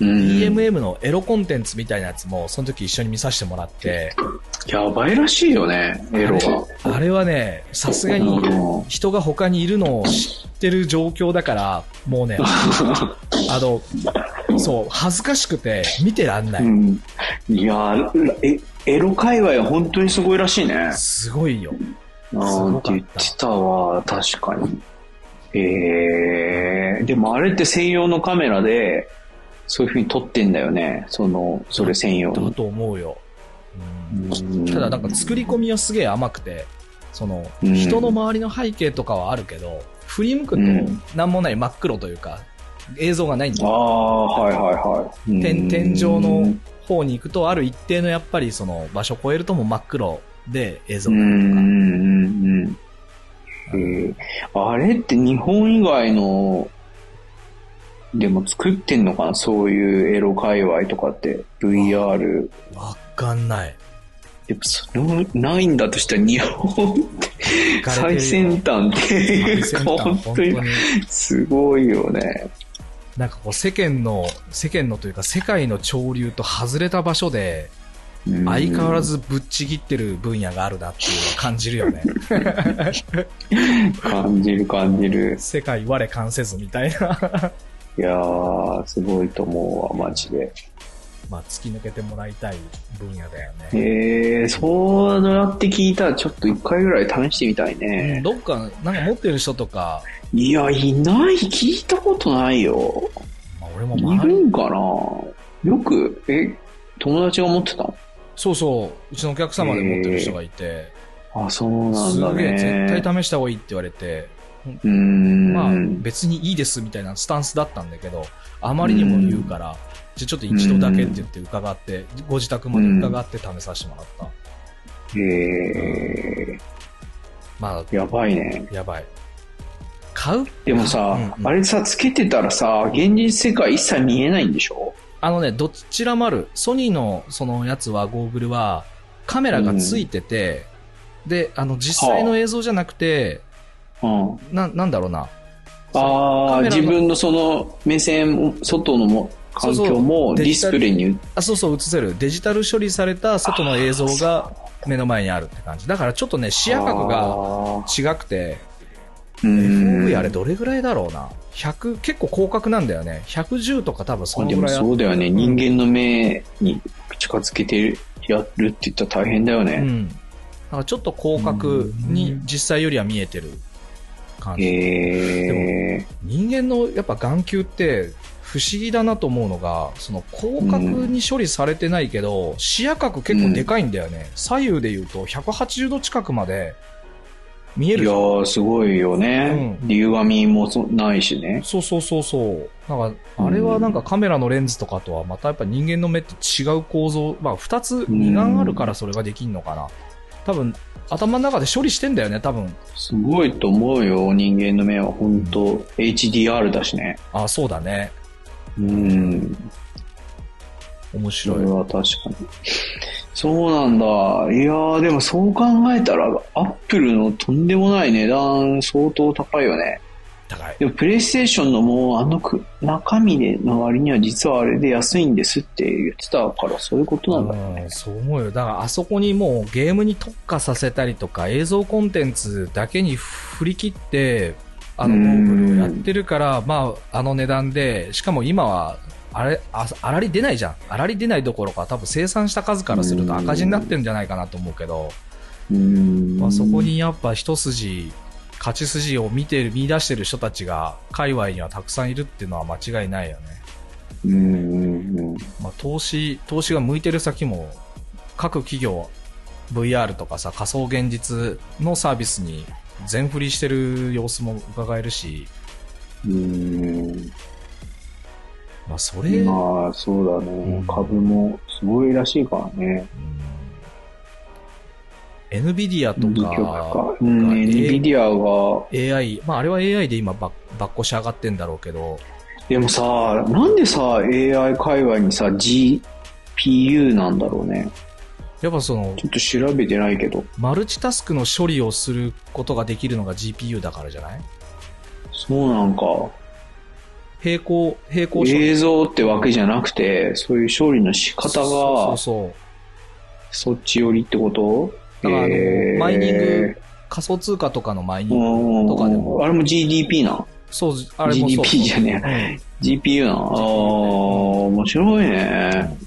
うん。DMM のエロコンテンツみたいなやつも、その時一緒に見させてもらって、やばいらしいよね、エロは。あれはね、さすがにうん人が他にいるのを知ってる状況だから、もうね、(laughs) あの、そう、恥ずかしくて見てらんない。うんいやえ、エロ界隈は本当にすごいらしいね。すごいよ。なんて言ってたわ、確かに。えー、でもあれって専用のカメラで、そういう風に撮ってんだよね。その、それ専用に。だと思うよ。うんうんただなんか作り込みはすげえ甘くて、その、うん人の周りの背景とかはあるけど、振り向くとうんなんもない真っ黒というか、映像がないんだあよ。あ、はいはいはい。天天井うんの方に行くと、ある一定のやっぱりその場所を超えるともう真っ黒で映像うがあるとか。んうんうん。えーあれって日本以外の、でも作ってんのかなそういうエロ界隈とかって。VR。わかんない。やっぱその、ないんだとしたら日本って最先端っていうか、本当に本当にすごいよね。なんかこう世間の、世間のというか世界の潮流と外れた場所で、うん相変わらずぶっちぎってる分野があるなっていうのを感じるよね。(laughs) 感じる感じる。世界我関せずみたいな。いやー、すごいと思うわ、マジで。まあ突き抜けてもらいたい分野だよね。えー、そうやって聞いたらちょっと一回ぐらい試してみたいね。どっか、なんか持ってる人とか、いや、いない、聞いたことないよ。まあ、俺もいるんかな？よく、え、友達が持ってた？のそうそう、うちのお客様で持ってる人がいて、あ、そうなんすだげえね。絶対試した方がいいって言われて、うーん。まあ別にいいですみたいなスタンスだったんだけど、あまりにも言うから、じゃあちょっと一度だけって言って伺って、ご自宅まで伺って試させてもらった。えまあ、ー、やばいね。やばい。買う？でもさ、うんうんあれさ、つけてたらさ、現実世界一切見えないんでしょ？あのね、どちらもある。ソニーのそのやつは、ゴーグルは、カメラがついてて、で、あの、実際の映像じゃなくて、うん。な、なんだろうな。あカあ、自分のその目線、外のも環境もディスプレイにあ、そうそう、映せる。デジタル処理された外の映像が目の前にあるって感じ。だからちょっとね、視野角が違くて、うん FOV あれどれぐらいだろうな。100、結構広角なんだよね。110とか多分そあでものぐらいあそうだよね。人間の目に近づけてやるって言ったら大変だよね。うん。だからちょっと広角に実際よりは見えてる感じ。へえ。人間のやっぱ眼球って不思議だなと思うのが、その広角に処理されてないけど、視野角結構でかいんだよね。左右で言うと180度近くまで見えいやるじゃんー、すごいよね。うん竜紙もそないしね。そうそうそうそう。なんか、あれはなんかカメラのレンズとかとはまたやっぱ人間の目って違う構造、まあ二つ二眼あるからそれができんのかな。多分、頭の中で処理してんだよね、多分。すごいと思うよ、人間の目は。本当 HDR だしね。あ、そうだね。うん。面白い。それは確かに。そうなんだ。いやー、でもそう考えたら、アップルのとんでもない値段相当高いよね。高い。でも、プレイステーションのもう、あのく中身での割には実はあれで安いんですって言ってたから、そういうことなんだろうねうん。そう思うよ。だからあそこにもうゲームに特化させたりとか映像コンテンツだけに振り切って、あのゴーグルをやってるから、まあ、あの値段で、しかも今は、あれ、ああらり出ないじゃん。あらり出ないどころか、多分生産した数からすると赤字になってるんじゃないかなと思うけど、うん。まあ、そこにやっぱ一筋、勝ち筋を見てる、見出してる人たちが、界隈にはたくさんいるっていうのは間違いないよね。うん。まあ、投資、投資が向いてる先も、各企業、VR とかさ、仮想現実のサービスに全振りしてる様子も伺えるし、うん。まあ、それ、まあ、そうだね。うん株もすごいらしいからね。うん NVIDIA とか化。うん、が NVIDIA が、AI、まあ、あれは AI で今ば、ばっこし上がってんだろうけど、でもさ、なんでさ、AI 界隈にさ、GPU なんだろうね。やっぱその、ちょっと調べてないけど。マルチタスクの処理をすることができるのが GPU だからじゃない？そうなんか。並行、並行。映像ってわけじゃなくて、そういう処理の仕方そうが、そう。そっち寄りってこと？だからあのえーマイニング仮想通貨とかのマイニングとかでも、あれも GDP な。そう、あれもそう。GDP じゃねえ。GPU な。ああ、面白いね。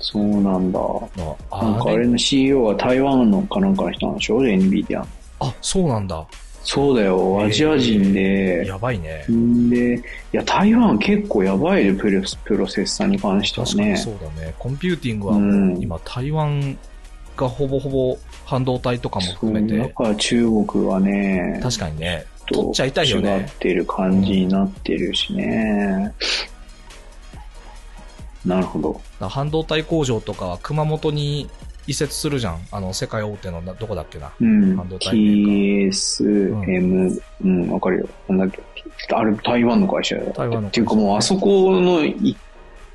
そうなんだ。あなんかあれの CEO は台湾のかなんかの人なんでしょ ?NVIDIA。あ、そうなんだ。そうだよ、アジア人で。やばいね。んで、いや、台湾結構やばいで、プロプロセッサーに関してはね。そうだね。コンピューティングはもううん今台湾がほぼほぼ半導体とかも含めて、だから中国はね、確かにね、と取っちゃいたいよ違っね。てる感じになってるしね。なるほど。半導体工場とかは熊本に移設するじゃん。あの、世界大手のな、どこだっけな。うん半導体メー TSM、うん、わかるよ。なんだっけ。あれ、台湾の会社だよ。台湾のっていうかもう、あそこのい、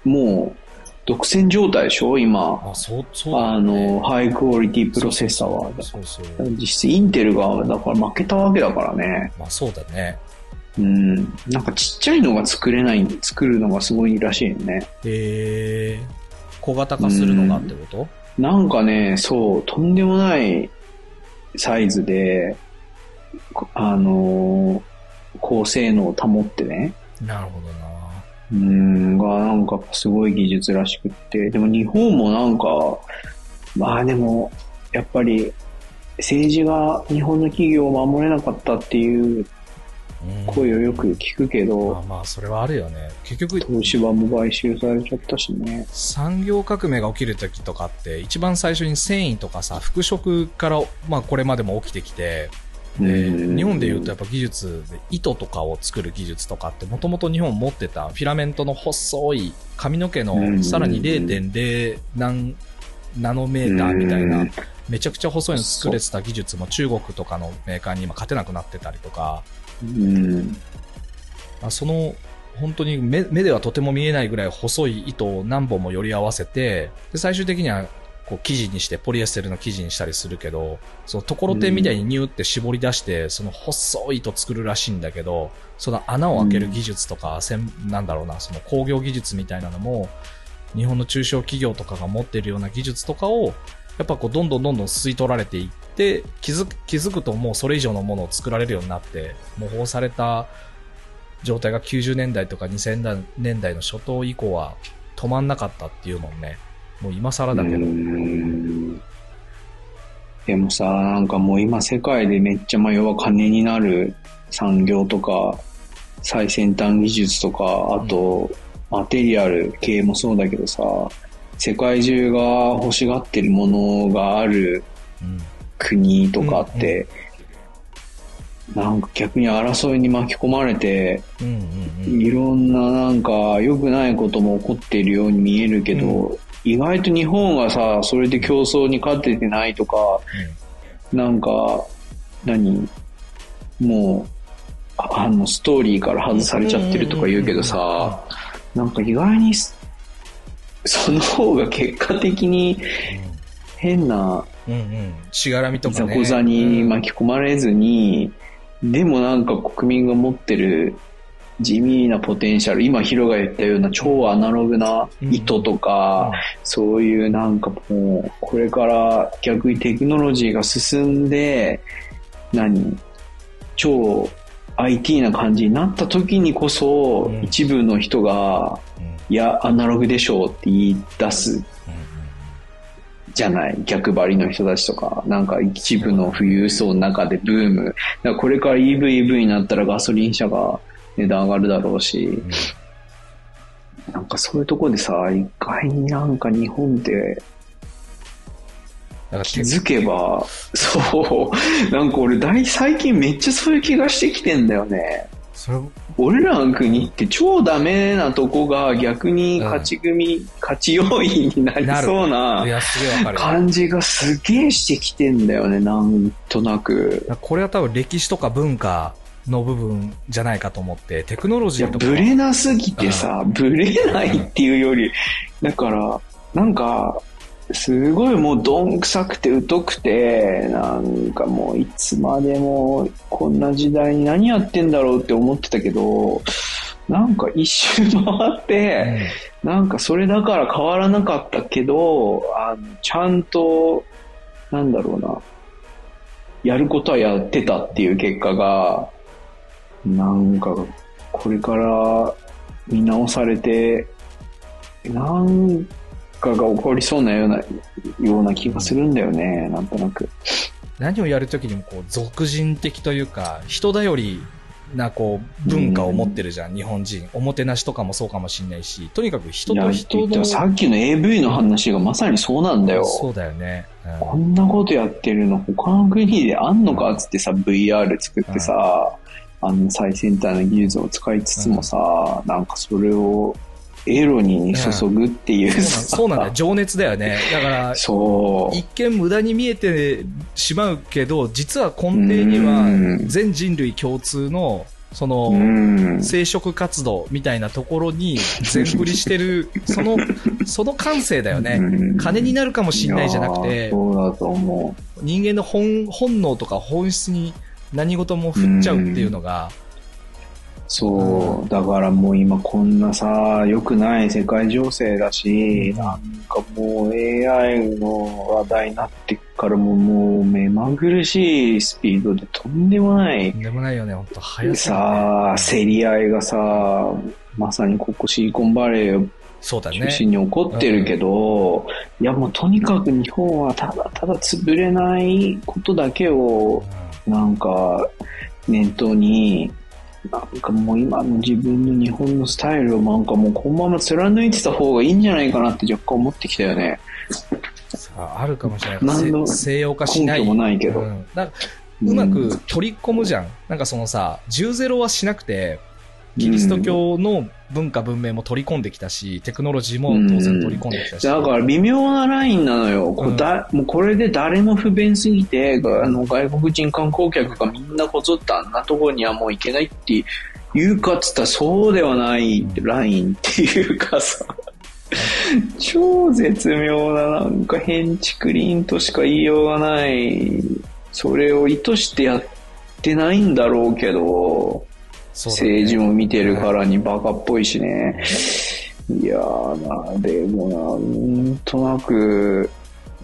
もう、独占状態でしょ？今。あ、そう、そうだあの、ハイクオリティプロセッサーは。そうそう。実質インテルが、だから負けたわけだからね。まあそうだね。うん。なんかちっちゃいのが作れない、作るのがすごいらしいよね。えー、小型化するのがってこと？なんかね、そう、とんでもないサイズで、こあのー高性能を保ってね、なるほどな。うん、がなんかすごい技術らしくって、でも日本もなんか、まあでも、やっぱり政治が日本の企業を守れなかったっていううん声をよく聞くけまどあ、まあ、それはあるよね。結局、東芝も買収されちゃったしね。産業革命が起きる時とかって、一番最初に繊維とかさ、服飾から、まあこれまでも起きてきて、でうん日本で言うとやっぱ技術で糸とかを作る技術とかってもともと日本持ってたフィラメントの細い髪の毛うんのさらに0.0何ナノメーターみたいなうんめちゃくちゃ細いの作れてた技術も中国とかのメーカーに今勝てなくなってたりとか、ん。その本当に目目ではとても見えないぐらい細い糸を何本もより合わせて、で最終的にはこう生地にして、ポリエステルの生地にしたりするけど、そのところてんみたいにニューって絞り出して、その細い糸作るらしいんだけど、その穴を開ける技術とか、せんなんだろうな、その工業技術みたいなのも、日本の中小企業とかが持っているような技術とかを、やっぱこうどんどんどんどん吸い取られていって、気づく気づくともうそれ以上のものを作られるようになって、模倣された状態が90年代とか2000年代の初頭以降は止まんなかったっていうもんね。もう今更だけど。うんでもさ、なんかもう今世界でめっちゃまあ要は金になる産業とか最先端技術とか、あと、マテリアル系もそうだけどさ、世界中が欲しがってるものがあるうん。国とかって、なんか逆に争いに巻き込まれて、うんうんうん。いろんななんか良くないことも起こっているように見えるけど、意外と日本がさ、それで競争に勝ててないとか、なんか、何？もう、ああの、ストーリーから外されちゃってるとか言うけどさ、なんか意外にす、その方が結果的に変なうんうん。しがらみとかね。座に巻き込まれずに、でもなんか国民が持ってる地味なポテンシャル、今ヒロが言ったような超アナログな意図とか、そういうなんかもう、これから逆にテクノロジーが進んで、何超 IT な感じになった時にこそ、うん一部の人が、うん。いや、アナログでしょうって言い出すじゃない逆張りの人たちとか、なんか一部の富裕層の中でブーム。だからこれから EV、EV になったらガソリン車が値段上がるだろうし、なんかそういうとこでさ、意外になんか日本って気づけば、そう、なんか俺大最近めっちゃそういう気がしてきてんだよね。それ、俺らの国って超ダメなとこが逆に勝ち組、勝ち要因になりそうな。感じがすげえしてきてんだよね、なんとなく。これは多分歴史とか文化の部分じゃないかと思って、テクノロジーとか。ブレなすぎてさ、ブレないっていうより、だから、なんか、すごいもうどんくさくて疎くて、なんかもういつまでもこんな時代に何やってんだろうって思ってたけど、なんか一周回って、なんかそれだから変わらなかったけど、あのちゃんと、なんだろうな、やることはやってたっていう結果が、なんか、これから見直されて、なんかが起こりそうなような、ような気がするんだよね、なんとなく。何をやるときにもこう、俗人的というか、人頼りなこう、文化を持ってるじゃん、日本人。おもてなしとかもそうかもしれないし、とにかく人、と人の。さっきの AV の話がまさにそうなんだよ。そうだよね。うんこんなことやってるの他の国であんのかっつってさ、VR 作ってさ、あの最先端の技術を使いつつもさ、なんかそれをエロに注ぐっていううなんそうなんだよ。(laughs) 情熱だよね。だから、そう。一見無駄に見えてしまうけど、実は根底にはうん全人類共通の、その、うん。生殖活動みたいなところに全振りしてる、(laughs) その、その感性だよね。うん金になるかもしんないじゃなくて、そうだと思人間の本、本能とか本質に何事も振っちゃうっていうのが、う。そう。だからもう今こんなさ、良くない世界情勢だし、なんかもう AI の話題になってからももう目まぐるしいスピードでとんでもないとんでもないよね、本当早すぎてさあ、競り合いがさ、まさにここシリコンバレーをそうだね。中心に起こってるけど、いやもうとにかく日本はただただ潰れないことだけをなんか念頭に、なんかもう今の自分の日本のスタイルをなんかもうこのまま貫いてた方がいいんじゃないかなって若干思ってきたよね。さあ、あるかもしれない。何のせ西洋化しない。根拠もないけどうんだうまく取り込むじゃん。なんかそのさ、10-0はしなくて、キリスト教の文化文明も取り込んできたし、テクノロジーも当然取り込んできたし。だから微妙なラインなのよ。こうだもうこれで誰も不便すぎて、あの外国人観光客がみんなこぞってあんなところにはもう行けないって言うかっつったらそうではないラインっていうかさ、超絶妙ななんか変築林としか言いようがない、それを意図してやってないんだろうけど、政治も見てるからにバカっぽいしね。いやーな、でもなんとなく、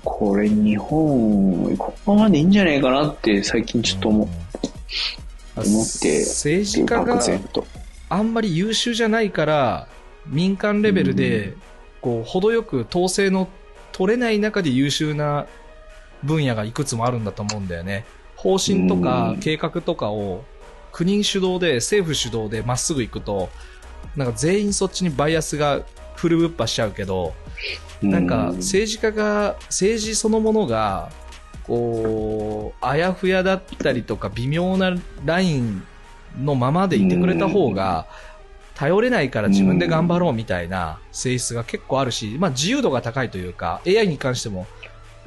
これ日本、このままでいいんじゃねえかなって最近ちょっと思うん思って政治家が。あんまり優秀じゃないから、民間レベルで、こう、程よく統制の取れない中で優秀な分野がいくつもあるんだと思うんだよね。方針とかうん計画とかを国主導で、政府主導でまっすぐ行くと、なんか全員そっちにバイアスがフルぶっぱしちゃうけど、なんか政治家が、政治そのものが、こう、あやふやだったりとか微妙なラインのままでいてくれた方が、頼れないから自分で頑張ろうみたいな性質が結構あるし、まあ自由度が高いというか、AI に関しても、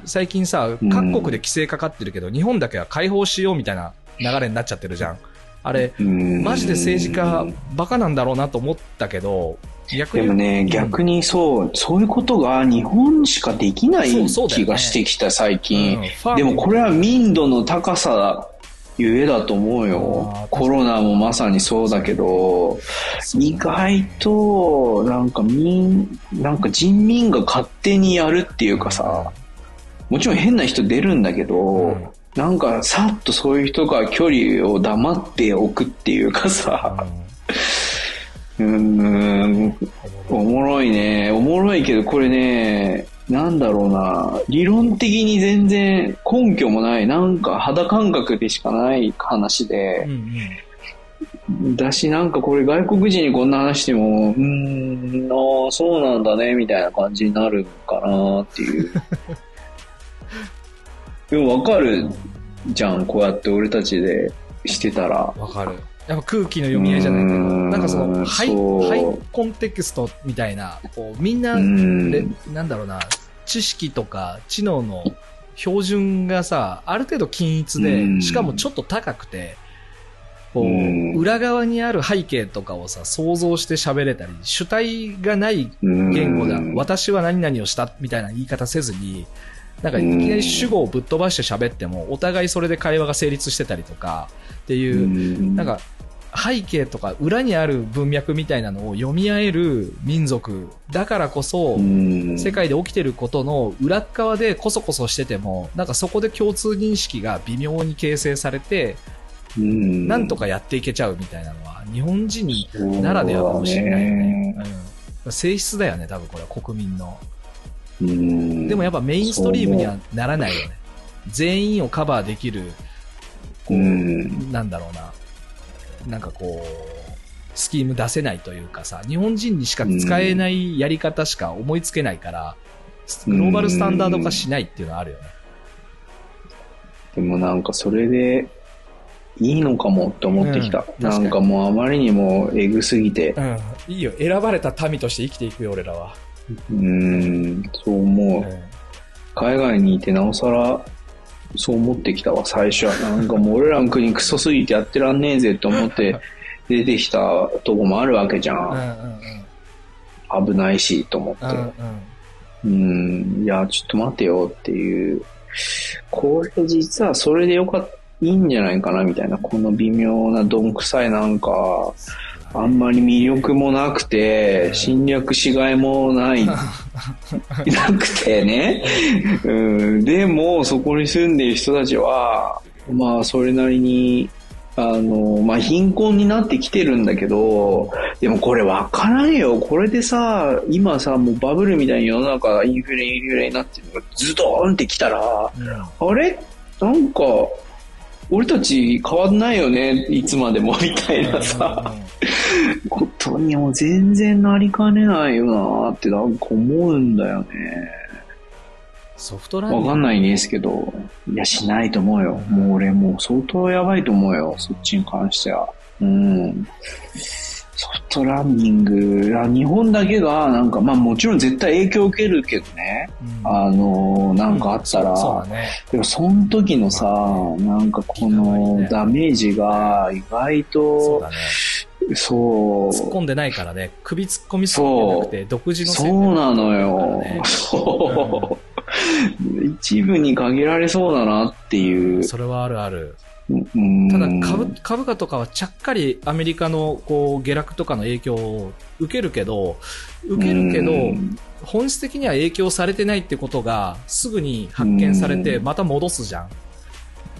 最近さ、各国で規制かかってるけど、日本だけは解放しようみたいな流れになっちゃってるじゃん。あれ、マジで政治家、バカなんだろうなと思ったけど、逆に。でもね、逆にそう、そういうことが日本しかできない気がしてきた、最近、でもこれは民度の高さゆえだと思うよ。コロナもまさにそうだけど、意外と、なんか民、なんか人民が勝手にやるっていうかさ、もちろん変な人出るんだけど、うん、なんかさっとそういう人が距離を黙っておくっていうかさ、うん、ん、おもろいね。おもろいけど、これね、なんだろうな、理論的に全然根拠もない、なんか肌感覚でしかない話で、うんうん、だし、なんかこれ外国人にこんな話しても、うーん、ああ、そうなんだね、みたいな感じになるかなっていう。(laughs) でもわかるじゃん、こうやって俺たちでしてたら。わかる。やっぱ空気の読み合いじゃないけど、なんかそのハイ、ハイコンテクストみたいな、こうみんな、ん。なんだろうな、知識とか知能の標準がさ、ある程度均一で、しかもちょっと高くて、こう、裏側にある背景とかをさ、想像して喋れたり、主体がない言語だ、私は何々をしたみたいな言い方せずに、なんかいきなり主語をぶっ飛ばして喋っても、お互いそれで会話が成立してたりとか、っていう、なんか背景とか裏にある文脈みたいなのを読み合える民族だからこそ、世界で起きてることの裏側でこそこそしてても、なんかそこで共通認識が微妙に形成されて、なんとかやっていけちゃうみたいなのは、日本人ならではかもしれないよね。うん、性質だよね、多分これは国民の。でもやっぱメインストリームにはならないよね。全員をカバーできる、こう、なんだろうな。なんかこう、スキーム出せないというかさ、日本人にしか使えないやり方しか思いつけないから、グローバルスタンダード化しないっていうのはあるよね。でもなんかそれでいいのかもって思ってきた。うん、なんかもうあまりにもエグすぎて。うん。いいよ。選ばれた民として生きていくよ、俺らは。うん、そう思う。うん、海外にいてなおさらそう思ってきたわ、最初は。なんかもう俺らの国クソすぎてやってらんねえぜって思って (laughs) 出てきたとこもあるわけじゃん。危ないし、と思って。うん、うん、いや、ちょっと待てよっていう。これ実はそれでよかった、いいんじゃないかなみたいな、この微妙などんくさいなんか、あんまり魅力もなくて、侵略しがいもない、(laughs) なくてね。うん、でも、そこに住んでいる人たちは、まあ、それなりに、あの、まあ、貧困になってきてるんだけど、でもこれわからんよ。これでさ、今さ、もうバブルみたいに世の中インフレインフレになってるのがズドーンってきたら、うん、あれ？なんか、俺たち変わんないよね、いつまでも、みたいなさ、ことにも全然なりかねないよなってなんか思うんだよね。ソフトランわかんないんですけど、いや、しないと思うよ。もう俺もう相当やばいと思うよ、そっちに関しては。うん。ソフトランニング、日本だけが、なんか、まあもちろん絶対影響を受けるけどね、うん、あの、なんかあったら、うん。ね、でもその時のさ、なんかこのダメージが意外と、そう。突っ込んでないからね、首突っ込みそうじゃなくて、独自のそうなのよ。そう。一部に限られそうだなっていう。それはあるある。ただ株、株価とかはちゃっかりアメリカのこう下落とかの影響を受けるけど、受けるけど、本質的には影響されてないってことがすぐに発見されてまた戻すじゃん。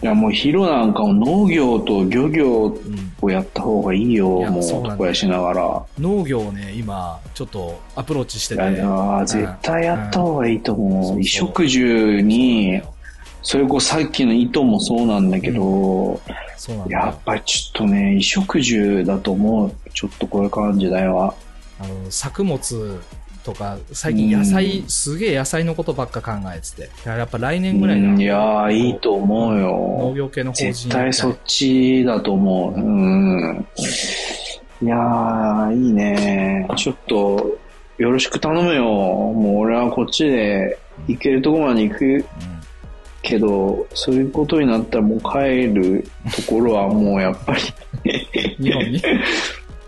いやもうヒロなんかも農業と漁業をやった方がいいよ、うん、もう床屋しながら。農業をね、今ちょっとアプローチしてて。いや絶対やった方がいいと思う。うん、衣食住にそれこそさっきの糸もそうなんだけど、そうなんやっ。ぱりちょっとね、衣食住だと思う。ちょっとこういう感じだよ。あの、作物とか、最近野菜、うんすげえ野菜のことばっか考えてて。いややっぱ来年ぐらいうんいだやー、いいと思う農よ。業系の法人絶対そっちだと思う。うん。いやー、いいね。ちょっと、よろしく頼むよ。もう俺はこっちで行けるとこまで行くうんけど、そういうことになったらもう帰るところはもうやっぱり、(laughs) 日本に？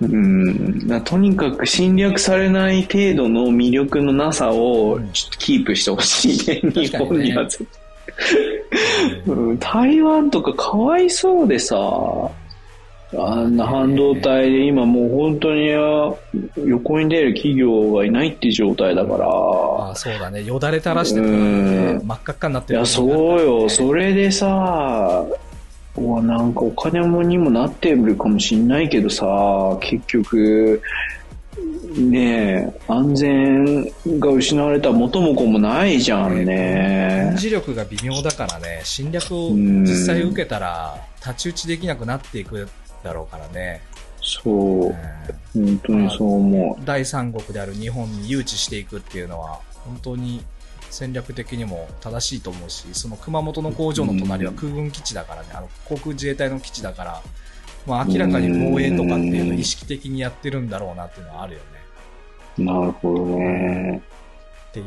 うん、なとにかく侵略されない程度の魅力のなさをちょっとキープしてほしいね、日かにね本には絶対、うん。台湾とかかわいそうでさ、あんな半導体で今もう本当にあ横に出る企業がいないっていう状態だから、ああ、そうだね。よだれ垂らしてるからねうん。真っ赤っかになっていや、る時になるそうよ。それでさ、うわ、なんかお金もにもなってるかもしんないけどさ、結局、ねえ、安全が失われた元も子もないじゃんね軍。事力が微妙だからね、侵略をうん実際受けたら、太刀打ちできなくなっていくだろうからね。そうう。ん本当にそう思第三国である日本に誘致していくっていうのは、本当に戦略的にも正しいと思うし、その熊本の工場の隣は空軍基地だからね、あの航空自衛隊の基地だから、まあ明らかに防衛とかっていうのを意識的にやってるんだろうなっていうのはあるよね。う。なるほどね。っていう。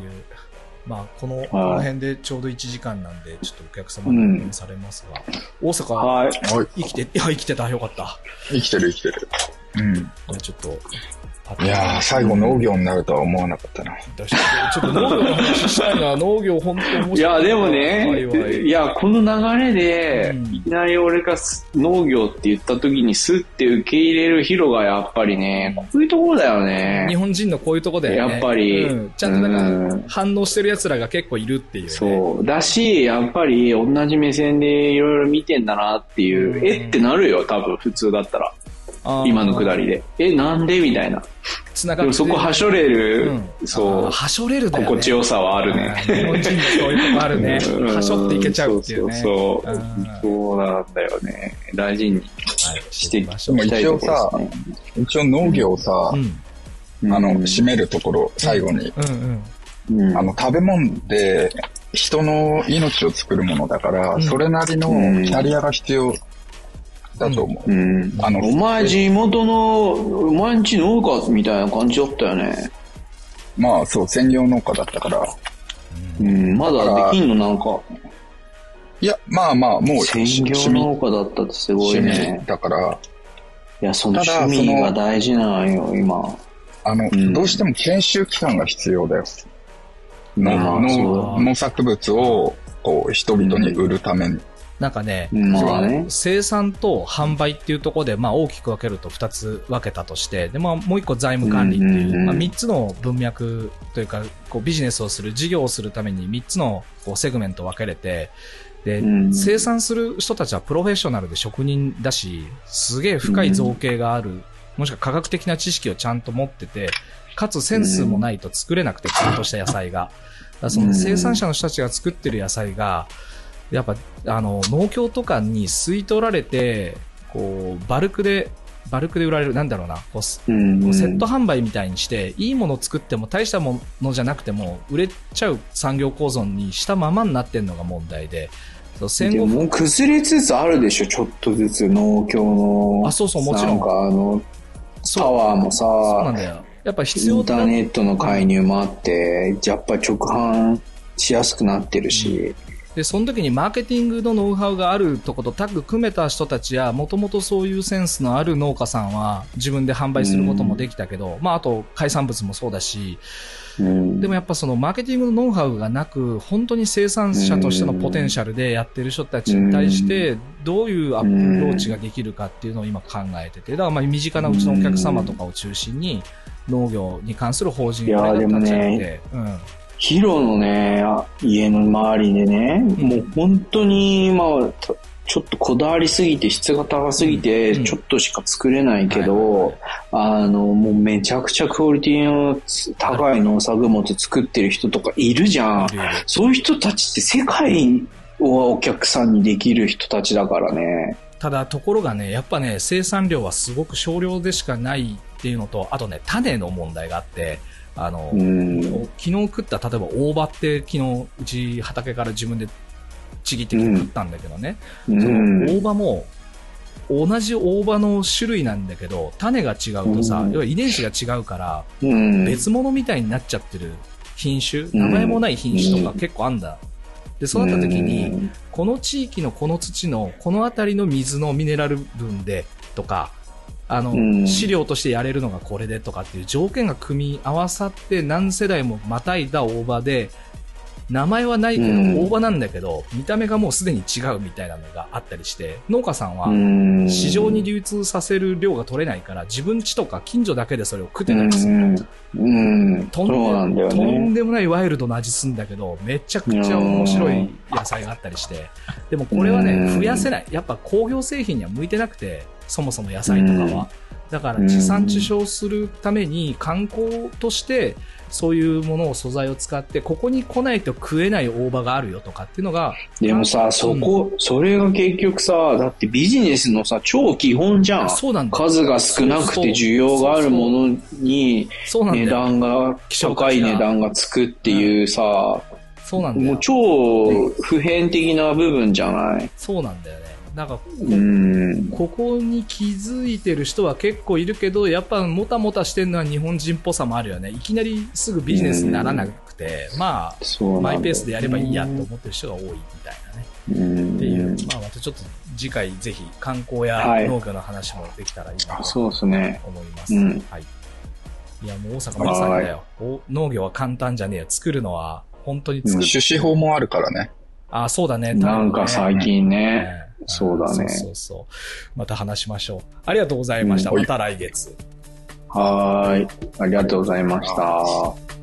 まあ、この、この辺でちょうど1時間なんで、ちょっとお客様うんに応援されますが、大阪、はい。はい。生きて、いや、生きてた、よかった。生きてる生きてる。うん。じゃあちょっといやー、最後農業になるとは思わなかったな。ちょっと農業の話したいな、農業本当面白い。いや、でもはいね、はいいや、この流れで、うんいきなり俺がす農業って言った時にスッて受け入れるヒロがやっぱりね、こういうところだよね日。本人のこういうとこで、ね、やっぱりうんちゃんとなうんんか反応してる奴らが結構いるっていう、ね。そう。だし、やっぱり同じ目線でいろいろ見てんだなっていう、うんえってなるよ、多分普通だったら。今のくだりで。え、なんで？みたいな。繋がってでもそこはしょれる、うんそうはしょれるだよね。心地よさはあるね。日本人のそういうとこあるね。(laughs) うんはしょっていけちゃうっていうね。そうそううんそうなんだよね。大事にはいしていきましょうでもたいところですね。一応農業をさ、うん。あの、うん締めるところ、最後に。うんうん。うんあの、食べ物で人の命を作るものだから、うんそれなりのキャリアが必要だと思う。うん。あのお前地元の、お前んち農家みたいな感じだったよね。まあ、そう、専業農家だったから。うん、まだできんのなんか、いや、まあまあ、もう、専業農家だったってすごい趣ね味。だから、いや、その趣味が大事なんよ、今。あの、うんどうしても研修期間が必要だよ。農農作物を、こう、人々に売るために。なんかね、うん。まあね。生産と販売っていうところで、まあ大きく分けると2つ分けたとして、で、まあもう一個財務管理っていう、うんうんうん。まあ3つの文脈というか、こうビジネスをする、事業をするために3つのこうセグメント分けれて、で、うん生産する人たちはプロフェッショナルで職人だし、すげえ深い造形がある、もしくは科学的な知識をちゃんと持ってて、かつセンスもないと作れなくて、ちゃんとした野菜が。その生産者の人たちが作ってる野菜が、やっぱ、あの、農協とかに吸い取られて、こう、バルクで、バルクで売られる、なんだろうな、こうすうんこうセット販売みたいにして、いいものを作っても大したものじゃなくても、売れちゃう産業構造にしたままになってんのが問題で、戦後でも崩れつつあるでしょ、ちょっとずつ農協の。あそうそうもちろんなんかあの、パワーもさ、そうなんだよ。やっぱ必イ要なンターネットの介入もあって、やっぱり直販しやすくなってるし、で、その時にマーケティングのノウハウがあるとことタッグ組めた人たちや、もともとそういうセンスのある農家さんは自分で販売することもできたけど、まああと海産物もそうだし、うん、でもやっぱそのマーケティングのノウハウがなく、本当に生産者としてのポテンシャルでやってる人たちに対して、どういうアプローチができるかっていうのを今考えてて、だからまあ身近なうちのお客様とかを中心に、農業に関する法人を立ち上げて、うん。ヒロのね、あ家の周りでね、もう本当に、まあ、たちょっとこだわりすぎて、質が高すぎて、うん。ちょっとしか作れないけど、あの、もうめちゃくちゃクオリティの高い農作物作ってる人とかいるじゃん。そういう人たちって世界をお客さんにできる人たちだからね。ただ、ところがね、やっぱね、生産量はすごく少量でしかないっていうのと、あとね、種の問題があって、あの、うん。昨日食った、例えば大葉って昨日、うち畑から自分でちぎってきて食ったんだけどね、うそんの大葉も、同じ大葉の種類なんだけど、種が違うとさ、うん要は遺伝子が違うから、うん。別物みたいになっちゃってる品種、ん名前もない品種とか結構あんだ。で、そうなった時に、うんこの地域のこの土のこの辺りの水のミネラル分でとか、あの、うん飼料としてやれるのがこれでとかっていう条件が組み合わさって何世代もまたいだ大葉で、名前はないけど、うん大葉なんだけど、見た目がもうすでに違うみたいなのがあったりして、農家さんはうん市場に流通させる量が取れないから、自分家とか近所だけでそれを食ってたりする。うん。うん。とんでとんね。でもないワイルドな味すんだけど、めちゃくちゃ面白い野菜があったりして。でもこれはうね、ん増やせない。やっぱ工業製品には向いてなくて、そもそも野菜とかは。だから地産地消するために観光としてそういうものを素材を使って、ここに来ないと食えない大葉があるよとかっていうのが、でもさ、そこ、それが結局さ、だってビジネスのさ、超基本じゃん。そうなん数が少なくて需要があるものに値。段が、高い値段がつくっていうさ、そうなんだよ。もう超普遍的な部分じゃない？そうなんだよね。なんか、うん。ここに気づいてる人は結構いるけど、やっぱもたもたしてるのは日本人っぽさもあるよね。いきなりすぐビジネスにならなくて、まあ、マイペースでやればいいやと思ってる人が多いみたいなね。うん。っていう、まあまたちょっと次回ぜひ観光やはい農業の話もできたらいいなとそうですね。思います。うんはい。いや、もう大阪まさにだよ。お農業は簡単じゃねえよ。作るのは本当に作る。種子法もあるからね。あ、そうだね。なんか最近ね。ねそうだねそうそう。また話しましょう。ありがとうございました。うんまた来月。はーい。ありがとうございました。